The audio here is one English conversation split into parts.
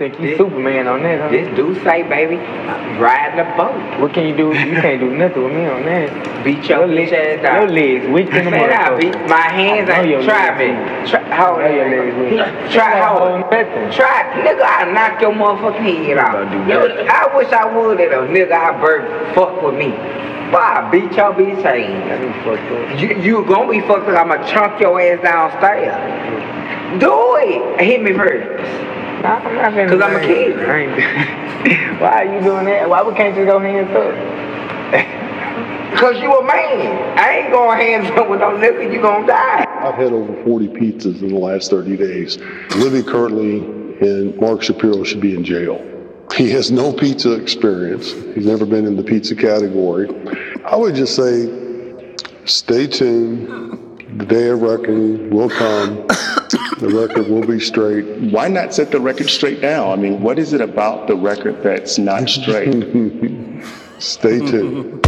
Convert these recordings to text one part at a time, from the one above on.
think you Superman on that, huh? This do say, baby, ride the boat. What can you do? You can't do nothing with me on that. Beat your legs, bitch ass your out. legs weak in the Man, I beat my hands. I your ain't try legs it. Try, hold know your legs on. weak. Try hold. ain't. Try, nigga. I knock your motherfucking head off. Don't do Yo, I wish I would a nigga I bird fuck with me. But I beat your bitch ass. me fucked up. You, you gonna be fucked up. I'ma chunk your ass downstairs. Do it. Hit me first. Nah, I'm not finna. 'Cause I'm a I ain't- kid. I ain't- Why are you doing that? Why we can't just go hands up? Cause you a man. I ain't going hands up with no nigga. You gonna die. I've had over 40 pizzas in the last 30 days. Living currently in Mark Shapiro should be in jail. He has no pizza experience. He's never been in the pizza category. I would just say, stay tuned. The day of reckoning will come. The record will be straight. Why not set the record straight now? I mean, what is it about the record that's not straight? Stay tuned.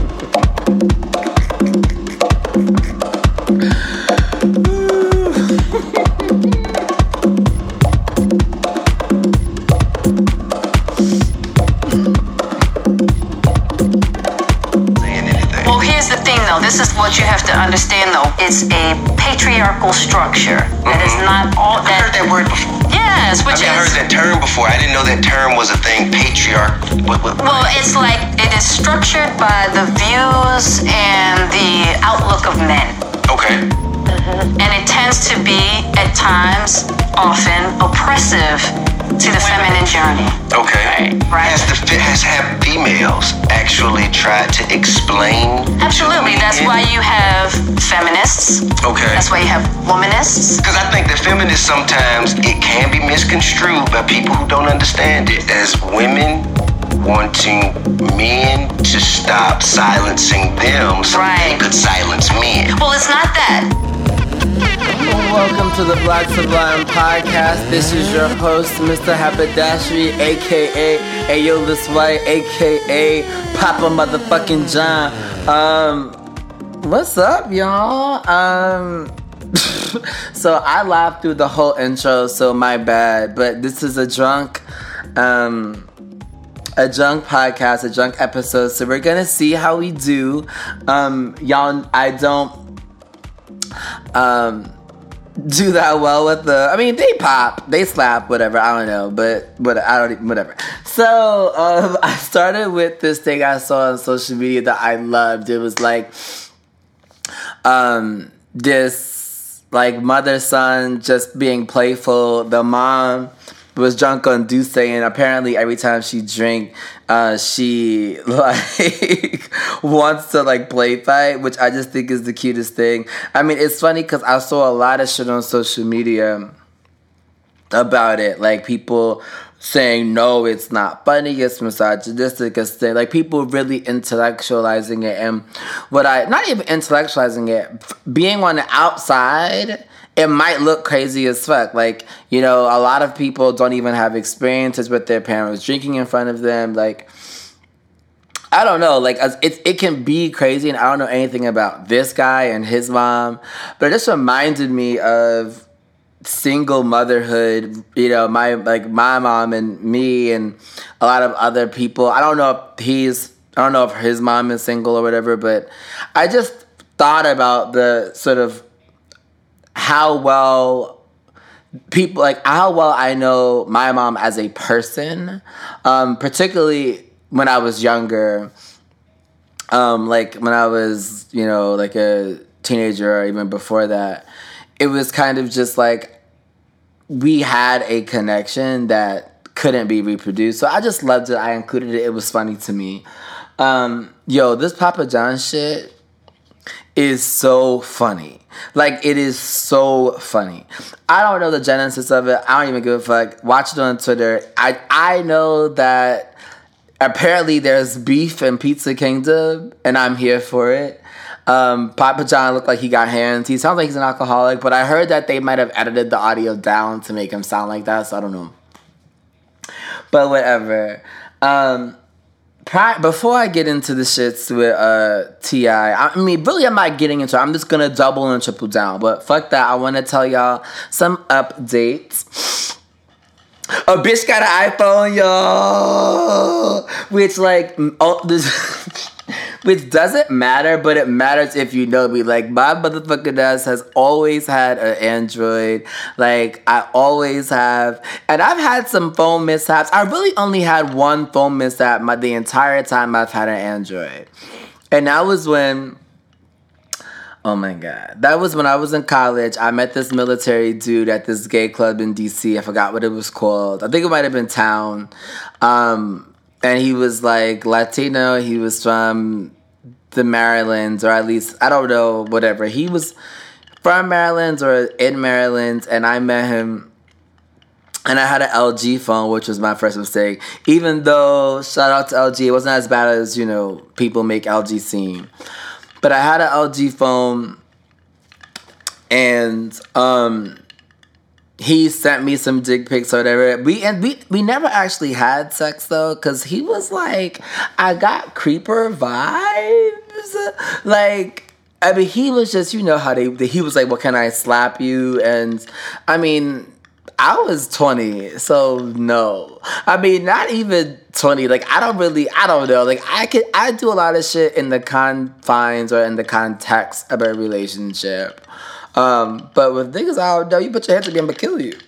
This is what you have to understand, though. It's a patriarchal structure. That is mm-hmm. not all I that. heard that word before. Yes, I which mean, I heard that term before. I didn't know that term was a thing. Patriarch. What, what, Well, it's like it is structured by the views and the outlook of men. okay. Mm-hmm. And it tends to be, at times, often oppressive to the feminine journey. Okay. Right. Has the has have females actually tried to explain? Absolutely. That's why you have feminists. Okay. That's why you have womanists. Because I think that feminists sometimes it can be misconstrued by people who don't understand it as women wanting men to stop silencing them so they Right. could silence men. Well, it's not that. Welcome to the Black Sublime Podcast. This is your host, Mr. Haberdashery, aka Ayo This White, aka Papa Motherfucking John. Um, what's up, y'all? Um, so I laughed through the whole intro, so my bad. But this is a drunk, um, a drunk podcast, a drunk episode. So we're gonna see how we do. Um, y'all, I don't um do that well with the I mean they pop, they slap, whatever, I don't know, but but I don't whatever. So um I started with this thing I saw on social media that I loved. It was like um this like mother son just being playful. The mom was drunk on Douce and apparently every time she drink uh she like wants to like play fight which i just think is the cutest thing. I mean it's funny because i saw a lot of shit on social media about it. Like people saying no it's not funny it's misogynistic it's thing like people really intellectualizing it. And what i not even intellectualizing it being on the outside it might look crazy as fuck. Like, you know, a lot of people don't even have experiences with their parents drinking in front of them. Like, I don't know. Like, it, it can be crazy, and I don't know anything about this guy and his mom, but it just reminded me of single motherhood you know my like my mom and me and a lot of other people i don't know if he's i don't know if his mom is single or whatever but i just thought about the sort of how well people like how well I know my mom as a person, um, particularly when I was younger. Um, like when I was, you know, like a teenager or even before that, it was kind of just like we had a connection that couldn't be reproduced. So I just loved it. I included it. It was funny to me. Um, yo, this Papa John shit is so funny. Like it is so funny. I don't know the genesis of it. I don't even give a fuck. Watch it on Twitter. I I know that apparently there's beef in Pizza Kingdom, and I'm here for it. Um, Papa John looked like he got hands. He sounds like he's an alcoholic, but I heard that they might have edited the audio down to make him sound like that. So I don't know. But whatever. Um, before I get into the shits with uh, T.I., I mean, really, I'm not getting into. it. I'm just gonna double and triple down. But fuck that. I want to tell y'all some updates. A bitch got an iPhone, y'all, Which like oh, this, which doesn't matter, but it matters if you know me. Like my motherfucking ass has always had an Android. Like I always have, and I've had some phone mishaps. I really only had one phone mishap my the entire time I've had an Android, and that was when. Oh my god. That was when I was in college. I met this military dude at this gay club in DC. I forgot what it was called. I think it might have been Town. Um, and he was like Latino. He was from the Marylands, or at least, I don't know, whatever. He was from Maryland or in Maryland, and I met him. And I had an LG phone, which was my first mistake. Even though, shout out to LG, it wasn't as bad as, you know, people make LG seem. But I had an LG phone and um he sent me some dick pics or whatever. We and we we never actually had sex though, cause he was like, I got creeper vibes. Like, I mean, he was just, you know how they. He was like, "Well, can I slap you?" And I mean, I was 20, so no. I mean, not even 20. Like, I don't really, I don't know. Like, I could, I do a lot of shit in the confines or in the context of a relationship. Um, but with niggas, don't know. You put your hands me, I'm gonna kill you.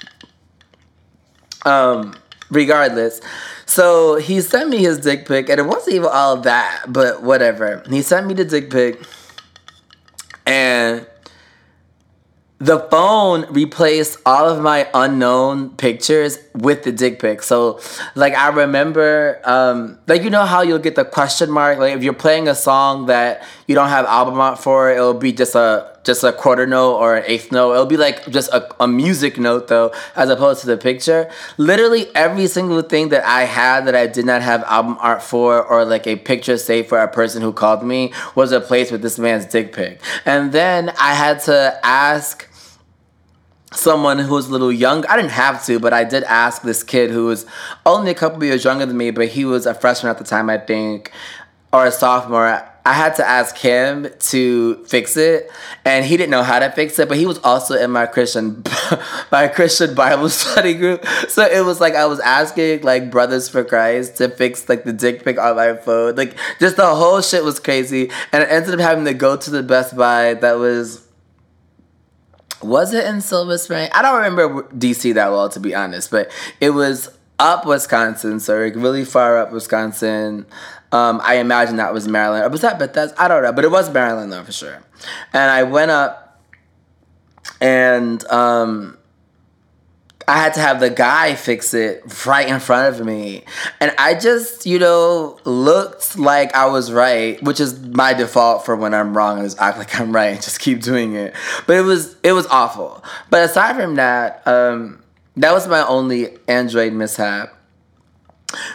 Um, regardless. So he sent me his dick pic, and it wasn't even all that, but whatever. He sent me the dick pic, and the phone replaced all of my unknown pictures with the dick pic. So, like, I remember, um, like, you know how you'll get the question mark? Like, if you're playing a song that you don't have album art for, it. It'll be just a just a quarter note or an eighth note. It'll be like just a, a music note though, as opposed to the picture. Literally every single thing that I had that I did not have album art for or like a picture saved for a person who called me was replaced with this man's dick pic. And then I had to ask someone who was a little young. I didn't have to, but I did ask this kid who was only a couple years younger than me, but he was a freshman at the time, I think, or a sophomore. I had to ask him to fix it, and he didn't know how to fix it. But he was also in my Christian, my Christian Bible study group. So it was like I was asking like brothers for Christ to fix like the dick pic on my phone. Like just the whole shit was crazy, and I ended up having to go to the Best Buy that was was it in Silver Spring? I don't remember DC that well to be honest, but it was up Wisconsin, so like really far up Wisconsin. Um, I imagine that was Maryland. Was that Bethesda? I don't know, but it was Maryland though for sure. And I went up, and um, I had to have the guy fix it right in front of me. And I just, you know, looked like I was right, which is my default for when I'm wrong is act like I'm right and just keep doing it. But it was it was awful. But aside from that, um, that was my only Android mishap.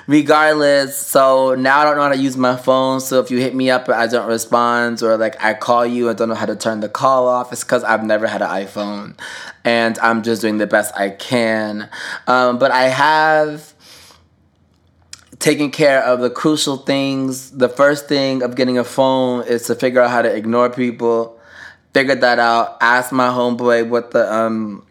Regardless, so now I don't know how to use my phone. So if you hit me up and I don't respond, or like I call you and don't know how to turn the call off, it's because I've never had an iPhone, and I'm just doing the best I can. Um, but I have taken care of the crucial things. The first thing of getting a phone is to figure out how to ignore people. Figured that out. Asked my homeboy what the um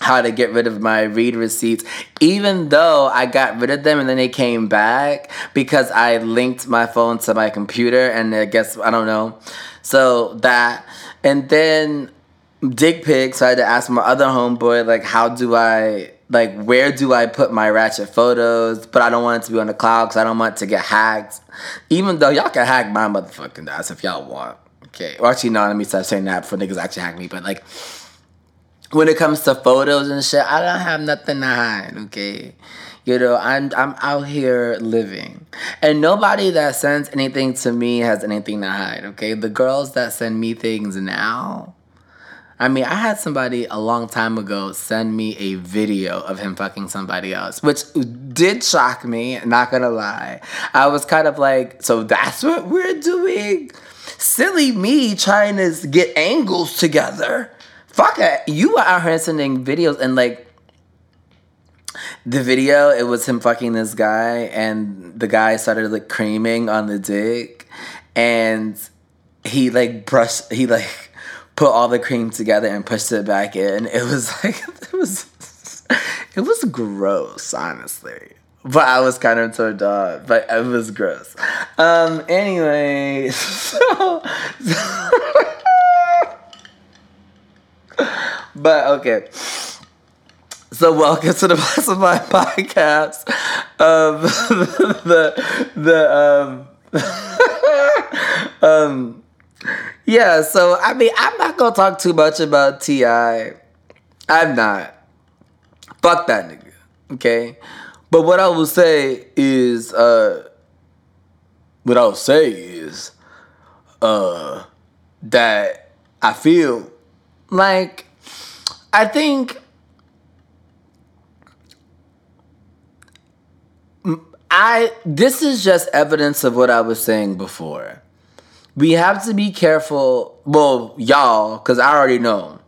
how to get rid of my read receipts, even though I got rid of them and then they came back because I linked my phone to my computer and I guess, I don't know. So that, and then dick pics, so I had to ask my other homeboy, like, how do I, like, where do I put my ratchet photos? But I don't want it to be on the cloud because I don't want to get hacked. Even though y'all can hack my motherfucking ass if y'all want. Okay. Well, actually, no, let me start saying that for niggas actually hack me, but like, when it comes to photos and shit, I don't have nothing to hide, okay? You know, I'm I'm out here living. And nobody that sends anything to me has anything to hide, okay? The girls that send me things now. I mean, I had somebody a long time ago send me a video of him fucking somebody else, which did shock me, not gonna lie. I was kind of like, so that's what we're doing? Silly me trying to get angles together fuck it. You were out here sending videos and like the video, it was him fucking this guy and the guy started like creaming on the dick and he like brushed he like put all the cream together and pushed it back in. It was like it was it was gross, honestly. But I was kind of turned on. But it was gross. Um. Anyway, so, but okay. So welcome to the Bless of My podcast. Um, the the um um yeah. So I mean, I'm not gonna talk too much about Ti. I'm not. Fuck that nigga. Okay. But what I will say is, uh, what I will say is, uh, that I feel like I think I this is just evidence of what I was saying before. We have to be careful, well, y'all, because I already know.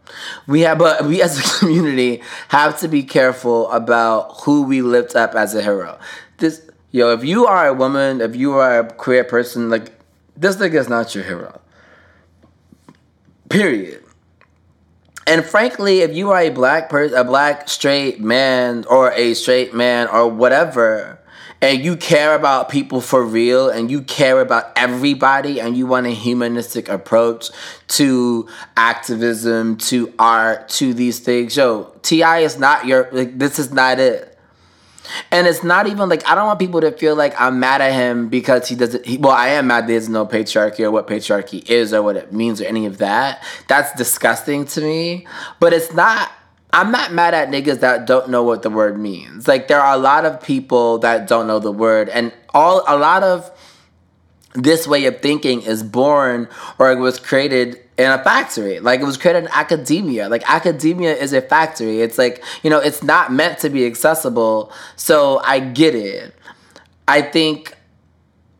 We have, but we as a community have to be careful about who we lift up as a hero. This, yo, if you are a woman, if you are a queer person, like this nigga is not your hero. Period. And frankly, if you are a black person, a black straight man, or a straight man, or whatever, and you care about people for real and you care about everybody and you want a humanistic approach to activism, to art, to these things, yo, T.I. is not your, like, this is not it. And it's not even like I don't want people to feel like I'm mad at him because he doesn't. He, well, I am mad there's no patriarchy or what patriarchy is or what it means or any of that. That's disgusting to me. But it's not I'm not mad at niggas that don't know what the word means. Like there are a lot of people that don't know the word and all a lot of this way of thinking is born or it was created in a factory. Like it was created in academia. Like academia is a factory. It's like, you know, it's not meant to be accessible. So I get it. I think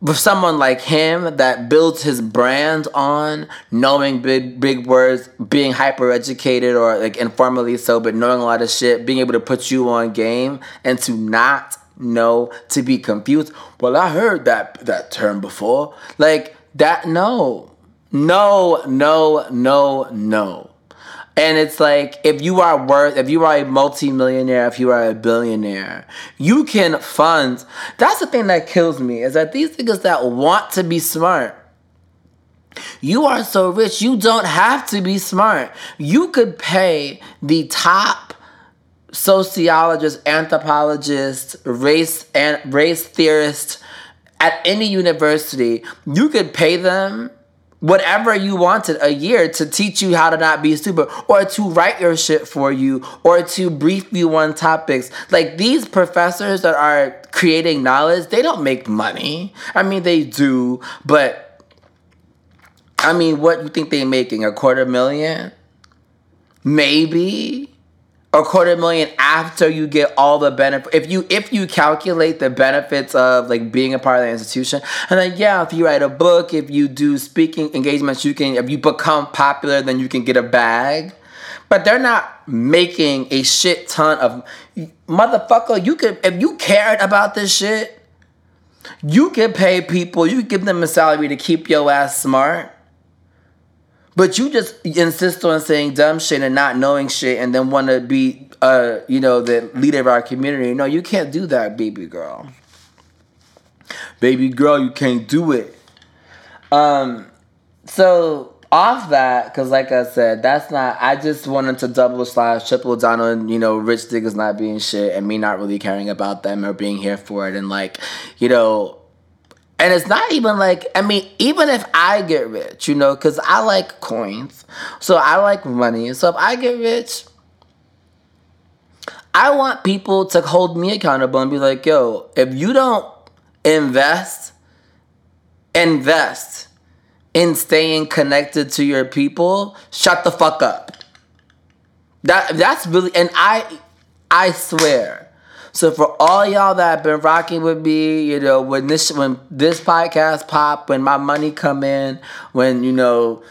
with someone like him that builds his brand on knowing big big words, being hyper educated or like informally so, but knowing a lot of shit, being able to put you on game and to not know to be confused. Well, I heard that that term before. Like that no. No, no, no, no. And it's like if you are worth, if you are a multimillionaire, if you are a billionaire, you can fund. That's the thing that kills me is that these niggas that want to be smart, you are so rich, you don't have to be smart. You could pay the top sociologist, anthropologist, race and race theorist at any university. You could pay them whatever you wanted a year to teach you how to not be stupid or to write your shit for you or to brief you on topics. Like these professors that are creating knowledge they don't make money. I mean they do but i mean what you think they're making? A quarter million? Maybe a quarter million after you get all the benefit if you if you calculate the benefits of like being a part of the institution and then yeah if you write a book if you do speaking engagements you can if you become popular then you can get a bag. But they're not making a shit ton of motherfucker you could if you cared about this shit you could pay people you could give them a salary to keep your ass smart but you just insist on saying dumb shit and not knowing shit and then want to be, uh, you know, the leader of our community. No, you can't do that, baby girl. Baby girl, you can't do it. Um, so off that, because like I said, that's not. I just wanted to double slash triple down on you know rich niggas not being shit and me not really caring about them or being here for it and like you know and it's not even like, I mean, even if I get rich, you know, because I like coins, so I like money. So if I get rich, I want people to hold me accountable and be like, yo, if you don't invest, invest in staying connected to your people, shut the fuck up. That that's really and I I swear so for all y'all that have been rocking with me, you know, when this when this podcast pop, when my money come in, when you know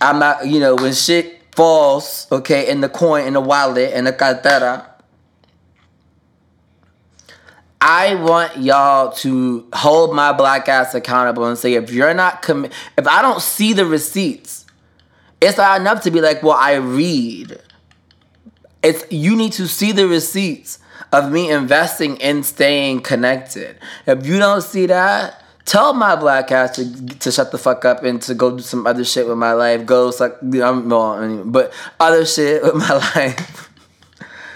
I'm not, you know, when shit falls, okay, in the coin, in the wallet, in the cartera. I want y'all to hold my black ass accountable and say if you're not commi- if I don't see the receipts, it's not enough to be like, well, I read It's you need to see the receipts of me investing in staying connected. If you don't see that, tell my black ass to, to shut the fuck up and to go do some other shit with my life. Go suck, I'm, well, but other shit with my life.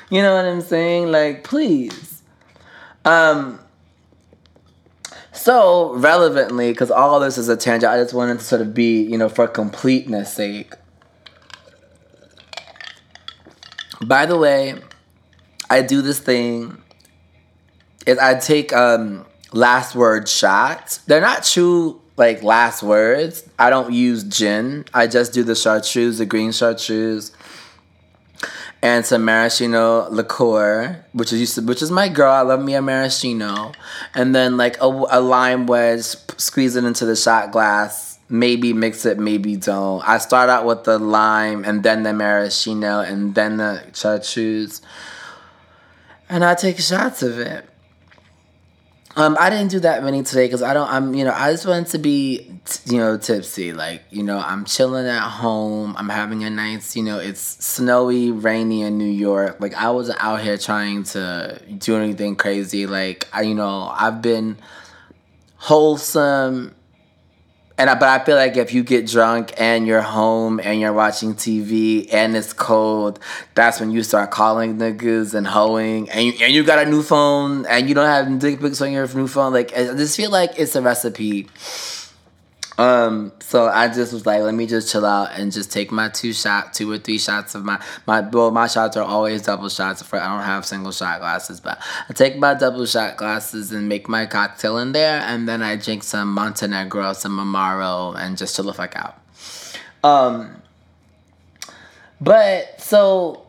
you know what I'm saying? Like, please. Um. So relevantly, because all this is a tangent, I just wanted to sort of be, you know, for completeness sake. By the way, I do this thing. Is I take um last word shots. They're not true like last words. I don't use gin. I just do the chartreuse, the green chartreuse, and some maraschino liqueur, which is used to, which is my girl. I love me a maraschino, and then like a, a lime wedge, squeeze it into the shot glass. Maybe mix it, maybe don't. I start out with the lime and then the maraschino and then the chartreuse, and I take shots of it. Um, I didn't do that many today because I don't. I'm, you know, I just wanted to be, you know, tipsy. Like, you know, I'm chilling at home. I'm having a nice, you know, it's snowy, rainy in New York. Like, I wasn't out here trying to do anything crazy. Like, I, you know, I've been wholesome and I, but I feel like if you get drunk and you're home and you're watching TV and it's cold, that's when you start calling niggas and hoeing and you, and you got a new phone and you don't have dick pics on your new phone. Like I just feel like it's a recipe. Um, so I just was like, let me just chill out and just take my two shot, two or three shots of my my. Well, my shots are always double shots. For I don't have single shot glasses, but I take my double shot glasses and make my cocktail in there, and then I drink some Montenegro, some Amaro, and just chill the fuck out. Um, but so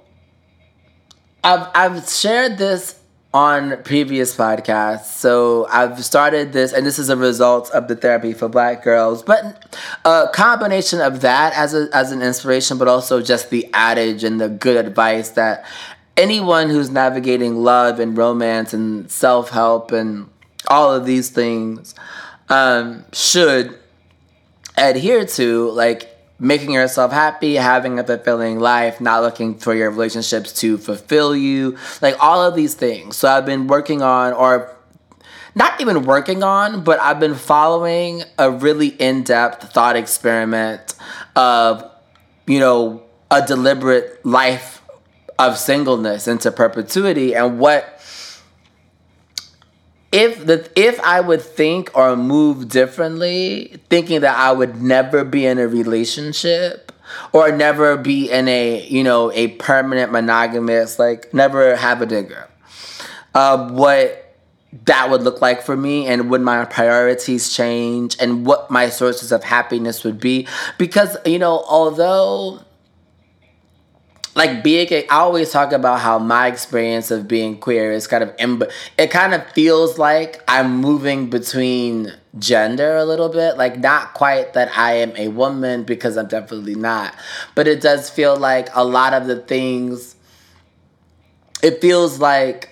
I've I've shared this on previous podcasts. So I've started this, and this is a result of the therapy for Black girls, but a combination of that as a, as an inspiration, but also just the adage and the good advice that anyone who's navigating love and romance and self help and all of these things um, should adhere to, like making yourself happy, having a fulfilling life, not looking for your relationships to fulfill you, like all of these things. So I've been working on, or not even working on, but I've been following a really in depth thought experiment of, you know, a deliberate life of singleness into perpetuity and what if the if I would think or move differently, thinking that I would never be in a relationship or never be in a you know a permanent monogamous like never have a digger, uh, what that would look like for me and would my priorities change and what my sources of happiness would be. Because you know although like being I always talk about how my experience of being queer is kind of in, it kind of feels like I'm moving between gender a little bit. Like not quite that I am a woman because I'm definitely not but it does feel like a lot of the things it feels like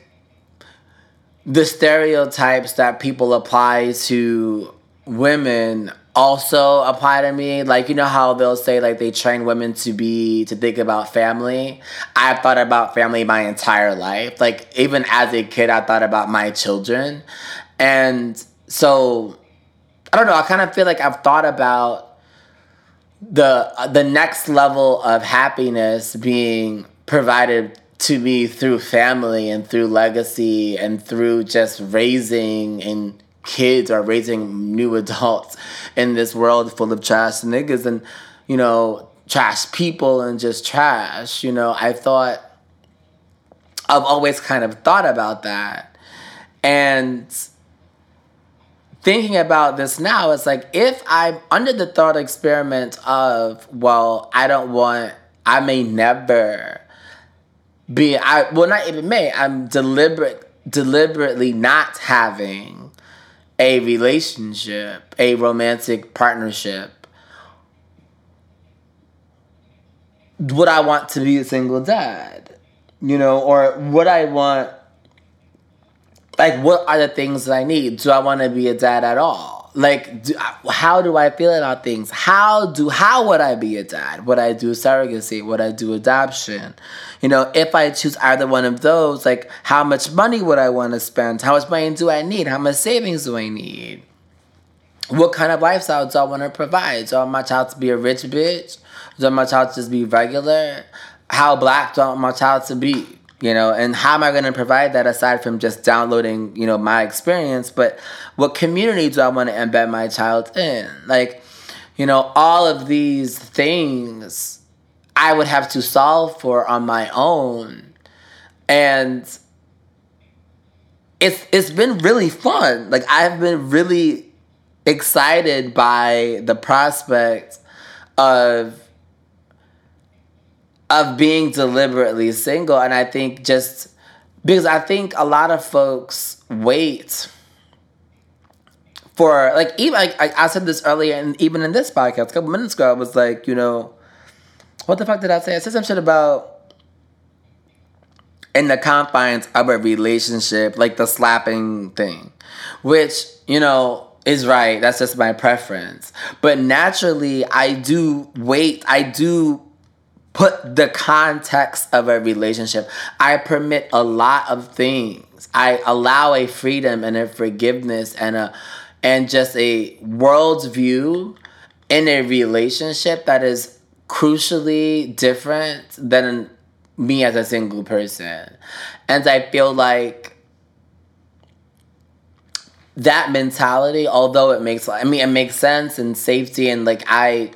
the stereotypes that people apply to women also apply to me. Like you know how they'll say like they train women to be to think about family. I've thought about family my entire life. Like even as a kid, I thought about my children, and so I don't know. I kind of feel like I've thought about the the next level of happiness being provided to me through family and through legacy and through just raising and kids are raising new adults in this world full of trash niggas and you know trash people and just trash you know. I thought i've always kind of thought about that. And thinking about this now it's like if i'm under the thought experiment of well i don't want i may never be i well not even may i'm deliberate deliberately not having a relationship, a romantic partnership, would I want to be a single dad? You know, or would I want, like, what are the things that I need? Do I want to be a dad at all? Like do, how do i feel about things? How do how would i be a dad? Would i do surrogacy? Would i do adoption? You know if i choose either one of those like how much money would i want to spend? How much money do i need? How much savings do i need? What kind of lifestyle do i want to provide? Do i want my child to be a rich bitch? Do i want my child to just be regular? How black do i want my child to be you know and how am i going to provide that aside from just downloading you know my experience but what community do i want to embed my child in? Like you know all of these things i would have to solve for on my own. And it's it's been really fun. Like i've been really excited by the prospect of of being deliberately single. And i think just because i think a lot of folks wait for like even like I, I said this earlier and even in this podcast a couple minutes ago i was like you know what the fuck did i say? I said some shit about in the confines of a relationship like the slapping thing which you know is right. That's just my preference. But naturally i do wait. I do put the context of a relationship. I permit a lot of things. I allow a freedom and a forgiveness and a and just a world's view in a relationship that is crucially different than me as a single person. And I feel like that mentality, although it makes I mean it makes sense and safety and like I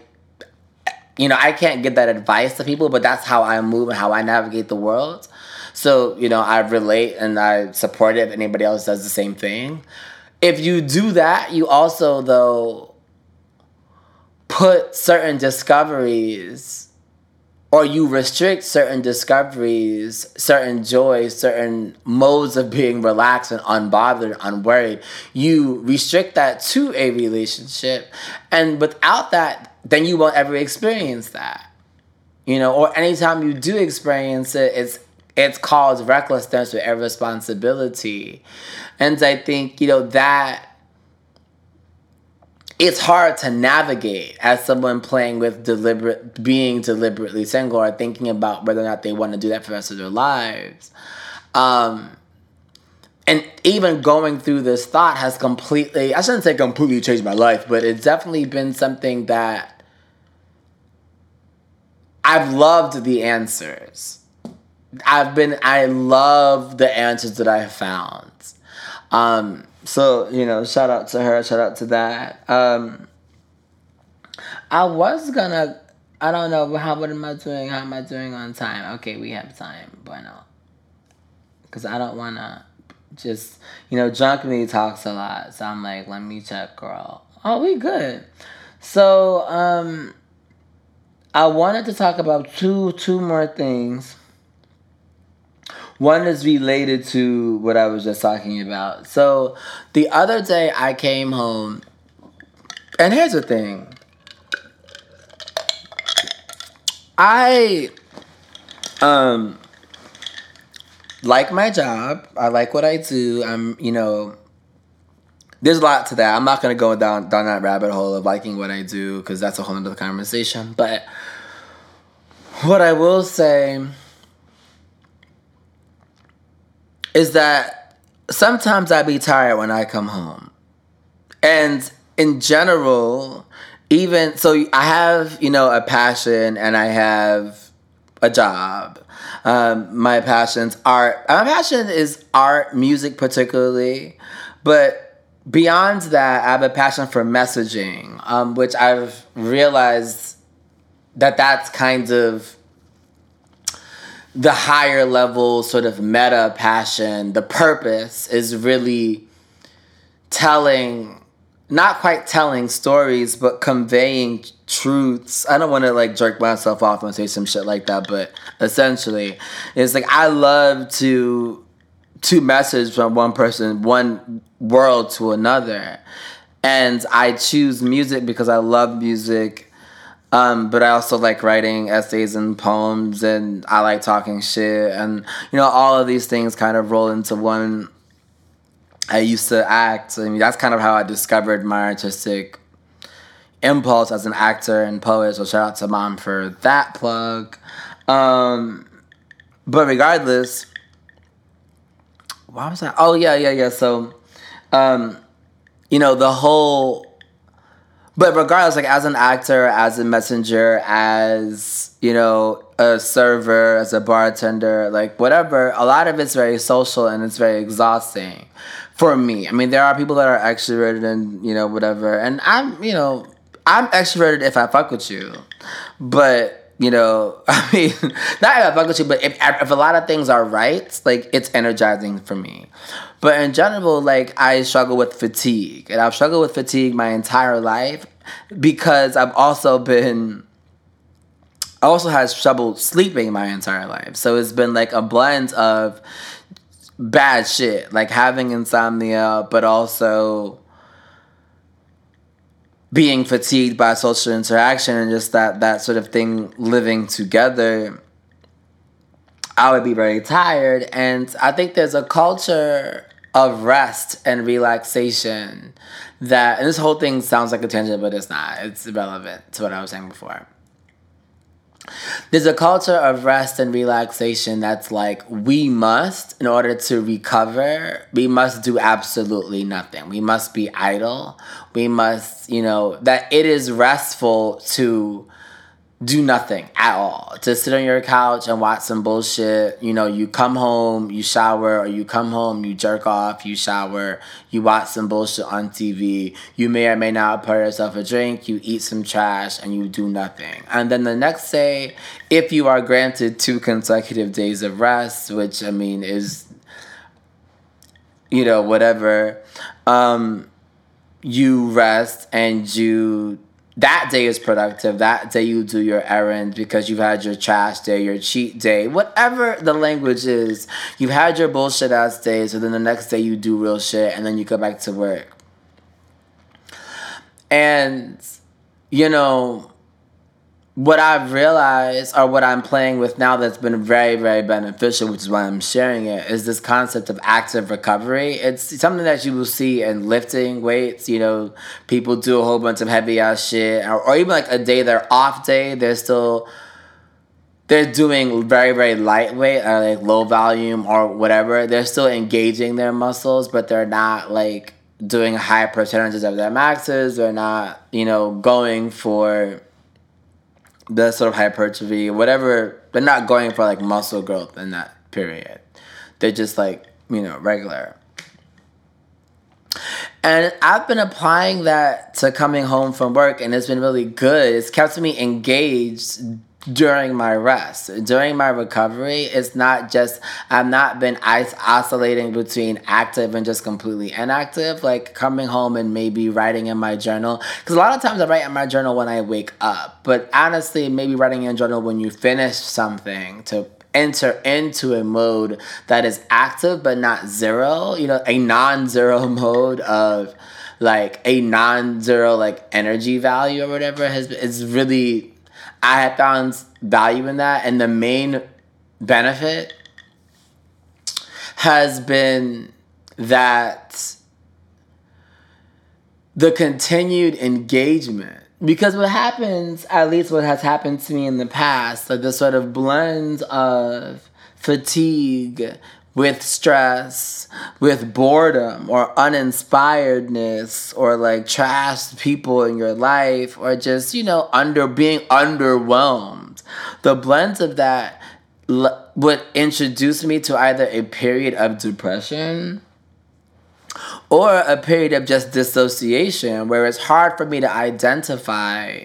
you know, I can't give that advice to people, but that's how I move and how I navigate the world. So, you know, I relate and I support it if anybody else does the same thing. If you do that, you also, though, put certain discoveries or you restrict certain discoveries, certain joys, certain modes of being relaxed and unbothered, unworried. You restrict that to a relationship. And without that, then you won't ever experience that. You know, or anytime you do experience it, it's it's called recklessness or irresponsibility. And I think, you know, that it's hard to navigate as someone playing with deliberate being deliberately single or thinking about whether or not they want to do that for the rest of their lives. Um, and even going through this thought has completely I shouldn't say completely changed my life, but it's definitely been something that I've loved the answers. I've been I love the answers that I found. Um, so you know, shout out to her, shout out to that. Um, I was gonna I don't know how what am I doing? How am I doing on time? Okay, we have time. Bueno. Cause I don't wanna just you know, drunk me talks a lot. So I'm like, let me check girl. Oh, we good. So, um I wanted to talk about two two more things. One is related to what I was just talking about. So the other day I came home, and here's the thing. I um like my job. I like what I do. I'm, you know, there's a lot to that. I'm not gonna go down down that rabbit hole of liking what I do because that's a whole other conversation. But what I will say is that sometimes I be tired when I come home. And in general, even so I have, you know, a passion and I have a job. Um, my passions art. My passion is art, music particularly, but beyond that, I have a passion for messaging, um, which I've realized that that's kind of the higher level sort of meta passion. The purpose is really telling not quite telling stories but conveying truths. I don't want to like jerk myself off and say some shit like that but essentially it's like i love to to messages from one person one world to another and i choose music because i love music um, but I also like writing essays and poems, and I like talking shit, and you know all of these things kind of roll into one I used to act. I mean, that's kind of how I discovered my artistic impulse as an actor and poet. So shout out to mom for that plug. Um, but regardless, why was I? Oh yeah, yeah, yeah. So, um, you know, the whole. But regardless, like as an actor, as a messenger, as you know, a server, as a bartender, like whatever, a lot of it's very social and it's very exhausting for me. I mean, there are people that are extroverted and you know whatever, and I'm you know I'm extroverted if I fuck with you, but you know, I mean, not if I fuck with you, but if if a lot of things are right, like it's energizing for me. But in general, like I struggle with fatigue, and I've struggled with fatigue my entire life because I've also been. I also had trouble sleeping my entire life. So it's been like a blend of bad shit, like having insomnia, but also being fatigued by social interaction and just that that sort of thing living together i would be very tired. And i think there's a culture of rest and relaxation that and this whole thing sounds like a tangent but it's not. It's irrelevant to what i was saying before there's a culture of rest and relaxation that's like we must in order to recover we must do absolutely nothing. We must be idle. We must you know that it is restful to do nothing at all. To sit on your couch and watch some bullshit. You know, you come home, you shower, or you come home, you jerk off, you shower, you watch some bullshit on TV. You may or may not pour yourself a drink, you eat some trash, and you do nothing. And then the next day, if you are granted two consecutive days of rest, which I mean is, you know, whatever, um, you rest and you that day is productive. That day you do your errand because you've had your trash day, your cheat day, whatever the language is. You've had your bullshit ass day, so then the next day you do real shit and then you go back to work. And, you know, what I've realized or what I'm playing with now that's been very, very beneficial, which is why I'm sharing it, is this concept of active recovery. It's something that you will see in lifting weights. You know, people do a whole bunch of heavy ass shit, or, or even like a day, they're off day, they're still they're doing very very lightweight or like low volume or whatever they're still engaging their muscles but they're not like doing high percentages of their maxes they're not you know going for the sort of hypertrophy, whatever. They're not going for like muscle growth in that period. They're just like, you know, regular. And I've been applying that to coming home from work, and it's been really good. It's kept me engaged during my rest, during my recovery, it's not just, I've not been oscillating between active and just completely inactive, like coming home and maybe writing in my journal. Because a lot of times I write in my journal when I wake up, but honestly, maybe writing in a journal when you finish something to enter into a mode that is active but not zero, you know, a non zero mode of like a non zero like energy value or whatever has is really I have found value in that, and the main benefit has been that the continued engagement. Because what happens, at least what has happened to me in the past, like the sort of blend of fatigue with stress, with boredom or uninspiredness or like trash people in your life or just, you know, under being underwhelmed. The blend of that l- would introduce me to either a period of depression or a period of just dissociation where it's hard for me to identify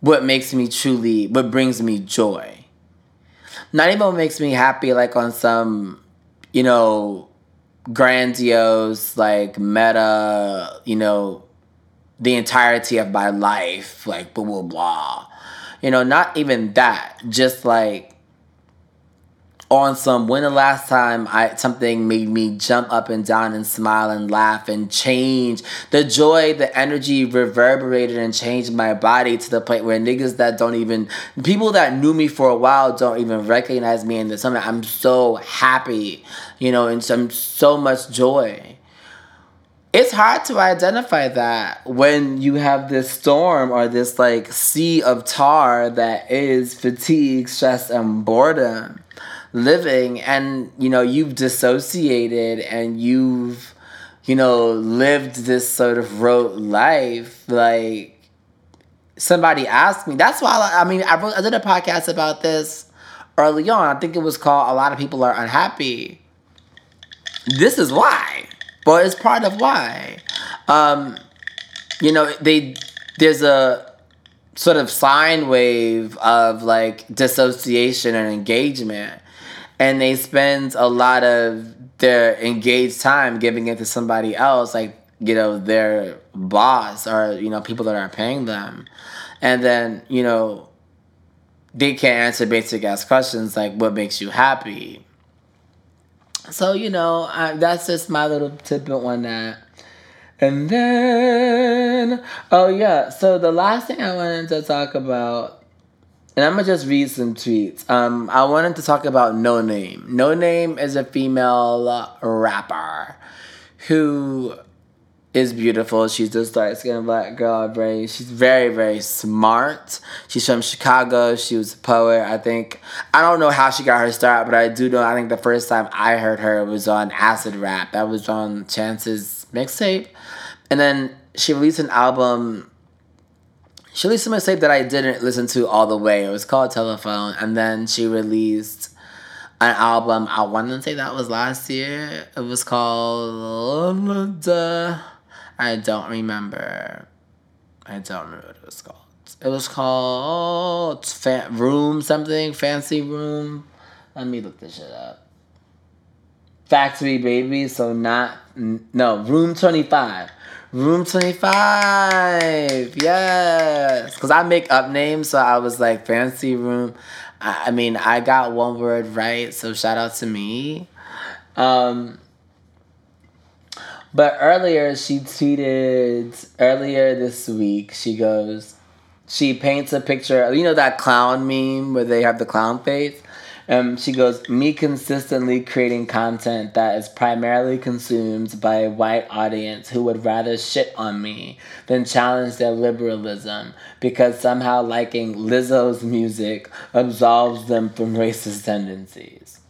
what makes me truly, what brings me joy. Not even what makes me happy, like on some you know, grandiose, like meta, you know, the entirety of my life, like blah, blah, blah. You know, not even that. Just like on some when the last time I something made me jump up and down and smile and laugh and change? The joy, the energy reverberated and changed my body to the point where niggas that don't even people that knew me for a while don't even recognize me in the something I'm so happy, you know, and some so much joy. it's hard to identify that when you have this storm or this like sea of tar that is fatigue, stress, and boredom living, and you know, you've dissociated and you've, you know, lived this sort of rote life. Like, somebody asked me, that's why I, I mean, I, wrote, I did a podcast about this early on. I think it was called A Lot of People Are Unhappy. This is why but it's part of why. Um, you know, they there's a sort of sine wave of like dissociation and engagement, and they spend a lot of their engaged time giving it to somebody else, like you know their boss or you know people that are paying them, and then you know they can't answer basic ass questions like what makes you happy so you know, I, that's just my little tidbit on that. And then, oh yeah, so the last thing I wanted to talk about, and I'm gonna just read some tweets. Um, I wanted to talk about NoName. No Name is a female rapper who is beautiful. She's this dark skinned black girl. Very, she's very, very smart. She's from Chicago. She was a poet. I think I don't know how she got her start, but I do know. I think the first time I heard her was on Acid Rap. That was on Chance's mixtape, and then she released an album. She released a mixtape that I didn't listen to all the way. It was called Telephone, and then she released an album. I want to say that was last year. It was called. Uh, I don't remember. I don't remember what it was called. It was called fa- Room something, Fancy Room. Let me look this shit up. Factory Baby, so not, no, Room 25. Room 25, yes. Because I make up names, so I was like, Fancy Room. I, I mean, I got one word right, so shout out to me. Um, but earlier, she tweeted earlier this week. She goes, she paints a picture. You know that clown meme where they have the clown face. Um, she goes, me consistently creating content that is primarily consumed by a white audience who would rather shit on me than challenge their liberalism because somehow liking Lizzo's music absolves them from racist tendencies.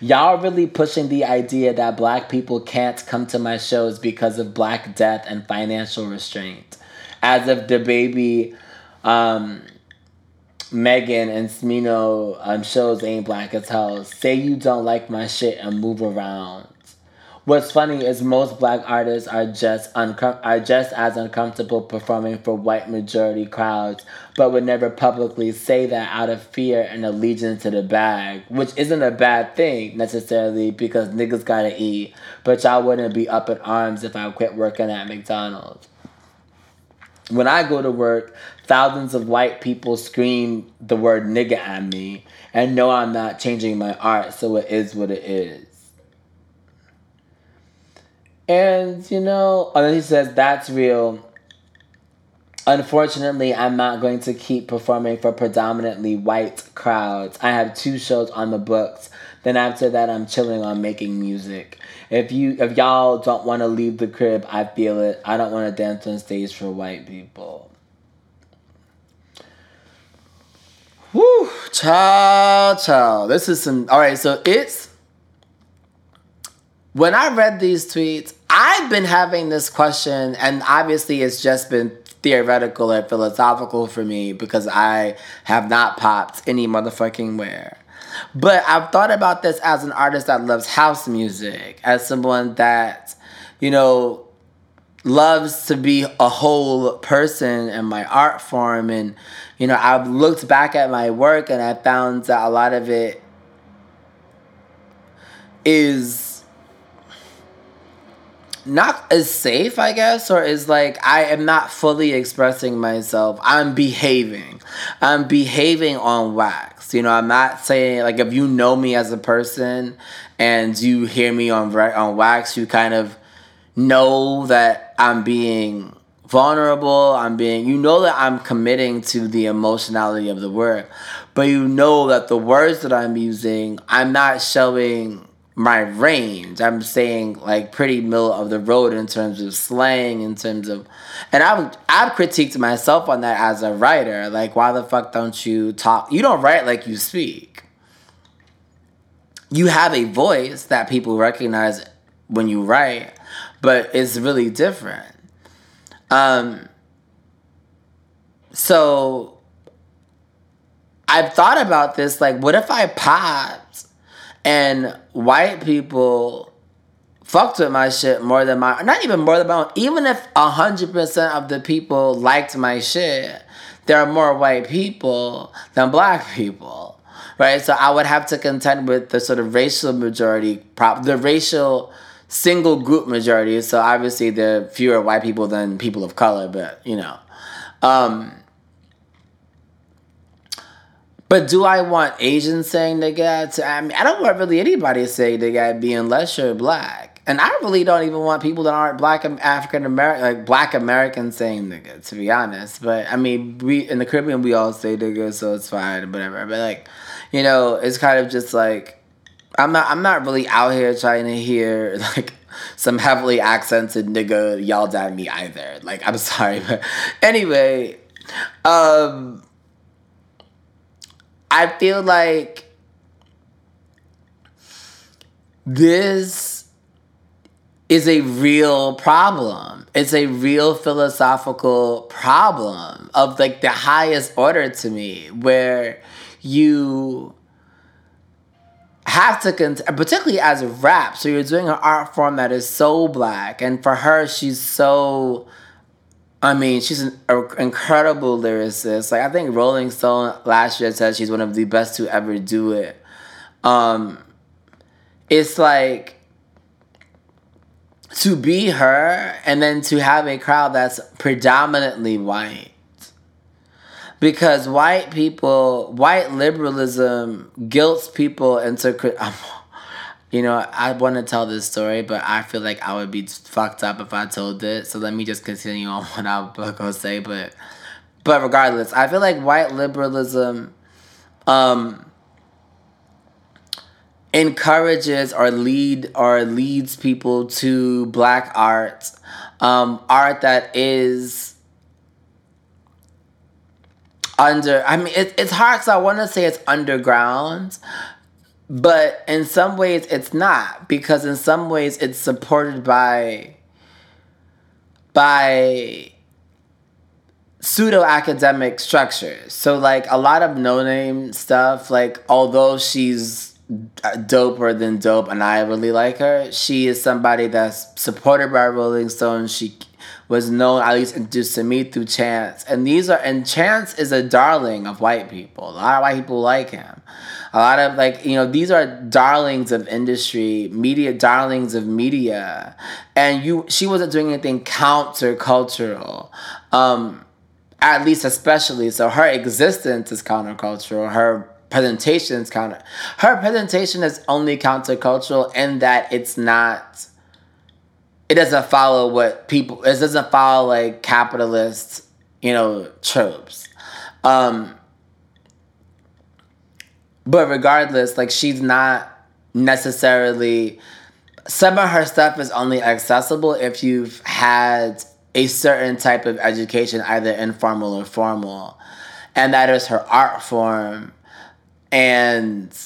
Y'all really pushing the idea that black people can't come to my shows because of black death and financial restraint. As if DaBaby, um, Megan, and Smino um, shows ain't black as hell. Say you don't like my shit and move around. What's funny is most black artists are just uncom- are just as uncomfortable performing for white majority crowds, but would never publicly say that out of fear and allegiance to the bag, which isn't a bad thing necessarily because niggas gotta eat. But y'all wouldn't be up in arms if I quit working at McDonald's. When I go to work, thousands of white people scream the word nigga at me and know I'm not changing my art, so it is what it is. And, you know, and he says, that's real. Unfortunately, I'm not going to keep performing for predominantly white crowds. I have two shows on the books. Then after that, I'm chilling on making music. If you, if y'all don't want to leave the crib, I feel it. I don't want to dance on stage for white people. Whew, ciao, ciao. This is some. All right, so it's when I read these tweets, I've been having this question, and obviously it's just been theoretical or philosophical for me because I have not popped any motherfucking where. But I've thought about this as an artist that loves house music, as someone that, you know, loves to be a whole person in my art form. And, you know, I've looked back at my work and I found that a lot of it is not as safe, I guess, or is like I am not fully expressing myself. I'm behaving. I'm behaving on wax. You know, I'm not saying like if you know me as a person and you hear me on on wax, you kind of know that I'm being vulnerable. I'm being you know that I'm committing to the emotionality of the work, but you know that the words that I'm using, I'm not showing my range. I'm saying like pretty middle of the road in terms of slang, in terms of, and I've I've critiqued myself on that as a writer. Like, why the fuck don't you talk? You don't write like you speak. You have a voice that people recognize when you write, but it's really different. Um. So I've thought about this. Like, what if I popped and white people fucked with my shit more than my not even more than my own. Even if hundred percent of the people liked my shit, there are more white people than black people. Right? So I would have to contend with the sort of racial majority prop the racial single group majority. So obviously there are fewer white people than people of color, but you know. Um but do I want Asians saying nigga? To, I mean, I don't want really anybody to saying nigga be unless you're black. And I really don't even want people that aren't black and African American, like black Americans saying nigga, to be honest. But I mean, we in the Caribbean we all say nigga, so it's fine, whatever. But like, you know, it's kind of just like I'm not I'm not really out here trying to hear like some heavily accented nigga yelled at me either. Like I'm sorry, but anyway, um I feel like this is a real problem. It's a real philosophical problem of like the highest order to me, where you have to, cont- particularly as a rap, so you're doing an art form that is so black, and for her, she's so I mean, she's an incredible lyricist. Like I think Rolling Stone last year said she's one of the best to ever do it. Um, it's like to be her and then to have a crowd that's predominantly white. Because white people, white liberalism guilts people into you know, I want to tell this story, but I feel like I would be fucked up if I told it. So let me just continue on what I was gonna say. But, but regardless, I feel like white liberalism, um, encourages or lead or leads people to black art, um, art that is under. I mean, it, it's hard because I want to say it's underground, but in some ways, it's not because in some ways, it's supported by by pseudo academic structures. So like a lot of NoName stuff. Like although she's doper than dope, and I really like her, she is somebody that's supported by Rolling Stone. She was known, at least introduced to me through Chance. And these are, and Chance is a darling of white people. A lot of white people like him a lot of like you know these are darlings of industry media darlings of media. And you she wasn't doing anything countercultural um at least especially. So her existence is countercultural. Her presentation is counter her presentation is only countercultural in that it's not it doesn't follow what people it doesn't follow like capitalist you know tropes. Um but regardless, like she's not necessarily some of her stuff is only accessible if you've had a certain type of education, either informal or formal. And that is her art form. And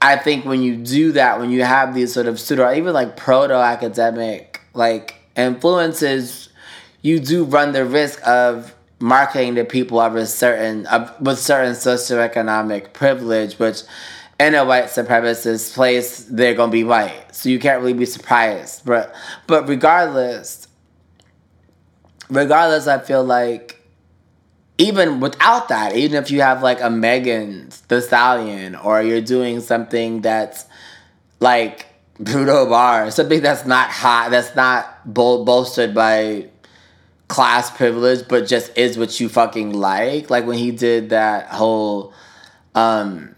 I think when you do that, when you have these sort of pseudo, even like proto academic like influences, you do run the risk of marketing to people of a certain with certain socioeconomic privilege, which in a white supremacist place they're gonna be white, so you can't really be surprised. But but regardless, regardless, I feel like even without that, even if you have like a Megan Thee Stallion, or you're doing something that's like Bruno Mars, something that's not hot, that's not bol- bolstered by class privilege, but just is what you fucking like. Like when he did that whole um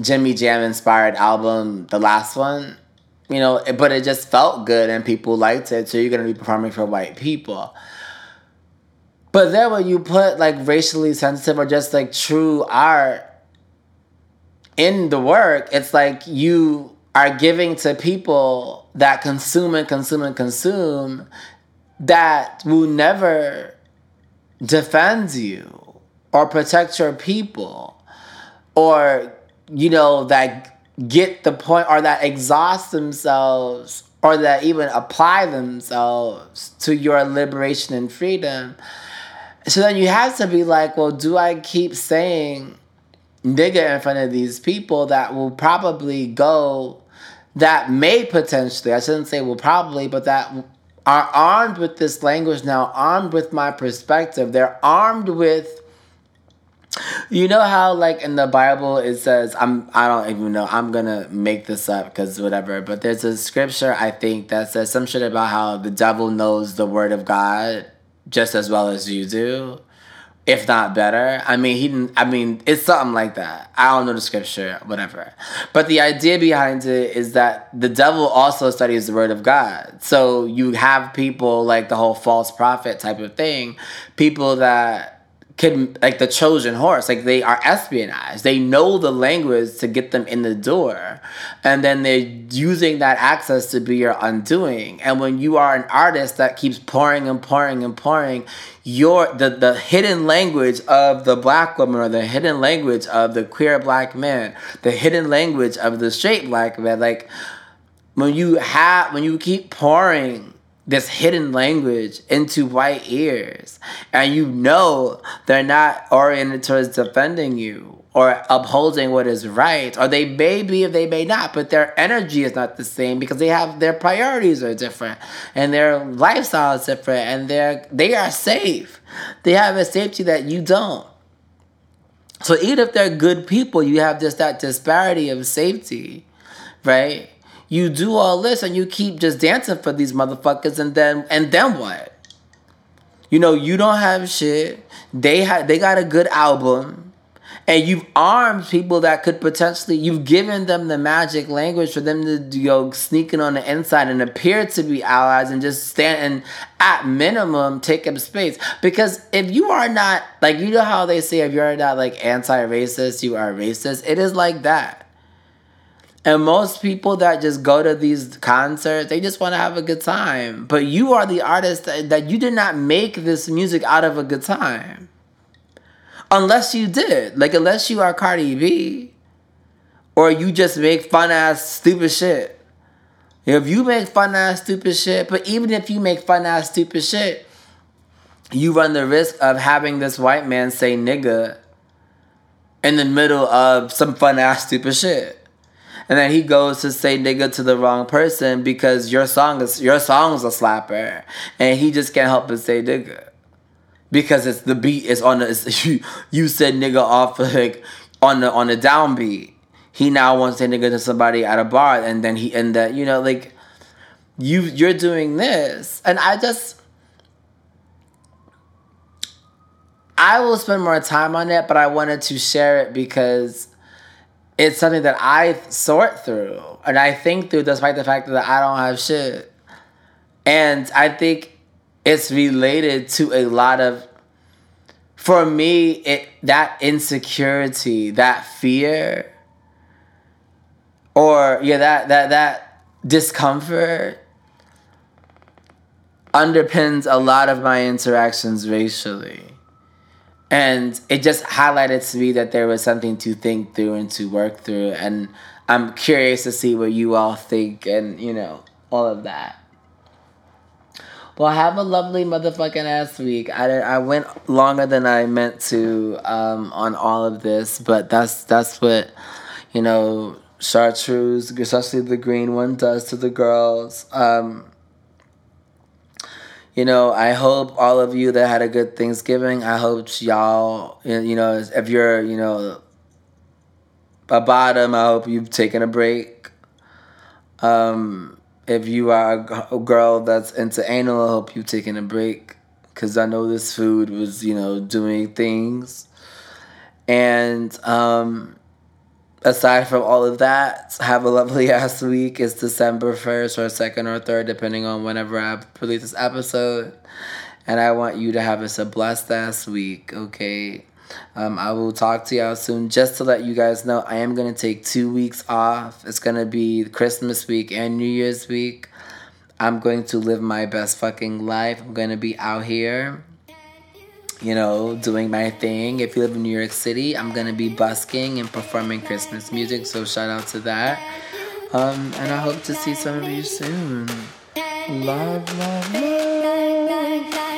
Jimmy Jam inspired album, the last one, you know, but it just felt good and people liked it. So you're gonna be performing for white people. But then when you put like racially sensitive or just like true art in the work, it's like you are giving to people that consume and consume and consume that will never defend you or protect your people or you know that get the point or that exhaust themselves or that even apply themselves to your liberation and freedom. So then you have to be like well do i keep saying nigga in front of these people that will probably go that may potentially i shouldn't say will probably but that are armed with this language now armed with my perspective. They're armed with you know how like in the Bible it says I'm I don't even know I'm gonna make this up because whatever but there's a scripture I think that says some shit about how the devil knows the word of God just as well as you do if not better. I mean he I mean it's something like that. I don't know the scripture whatever. But the idea behind it is that the devil also studies the word of God. So you have people like the whole false prophet type of thing people that can like the Trojan horse, like they are espionage. They know the language to get them in the door, and then they're using that access to be your undoing. And when you are an artist that keeps pouring and pouring and pouring, your the the hidden language of the black woman or the hidden language of the queer black man, the hidden language of the straight black man, like when you have when you keep pouring this hidden language into white ears. And you know they're not oriented towards defending you or upholding what is right. Or they may be if they may not but their energy is not the same because they have their priorities are different and their lifestyle is different and they're they are safe. They have a safety that you don't. So even if they're good people you have just that disparity of safety right you do all this and you keep just dancing for these motherfuckers and then and then what? You know, you don't have shit. They have they got a good album. And you've armed people that could potentially you've given them the magic language for them to go sneaking on the inside and appear to be allies and just stand and at minimum take up space. Because if you are not like you know how they say if you're not like anti-racist, you are racist. It is like that. And most people that just go to these concerts, they just want to have a good time. But you are the artist that, that, you did not make this music out of a good time. Unless you did. Like, unless you are Cardi B. Or you just make fun ass stupid shit. If you make fun ass stupid shit, but even if you make fun ass stupid shit, you run the risk of having this white man say nigga in the middle of some fun ass stupid shit and then he goes to say nigga to the wrong person because your song is your song's a slapper, and he just can't help but say nigga because it's the beat is on the you, you said nigga off like on the on the downbeat. He now wants to say nigga to somebody at a bar, and then he and that you know like you you're doing this, and I just. I will spend more time on it, but I wanted to share it because it's something that I sort through and I think through despite the fact that I don't have shit. And I think it's related to a lot of for me it that insecurity, that fear or yeah that that that discomfort underpins a lot of my interactions racially. And it just highlighted to me that there was something to think through and to work through. And I'm curious to see what you all think and, you know, all of that. Well, have a lovely motherfucking ass week. I, I went longer than I meant to um, on all of this, but that's that's what you know chartreuse, especially the green one, does to the girls. Um, you know, I hope all of you that had a good Thanksgiving. I hope y'all, you know, if you're, you know, a bottom, I hope you've taken a break. Um, if you are a girl that's into anal, I hope you've taken a break because I know this food was, you know, doing things. And um, aside from all of that, have a lovely ass week. It's December 1st or 2nd or 3rd, depending on whenever I release this episode. And I want you to have us a blessed ass week, okay? Um, I will talk to y'all soon. Just to let you guys know, I am gonna take two weeks off. It's gonna be Christmas week and New Year's week. I'm going to live my best fucking life. I'm gonna be out here, you know, doing my thing. If you live in New York City, I'm gonna be busking and performing Christmas music. So shout out to that. Um, and I hope to see some of you soon. Love, love, love.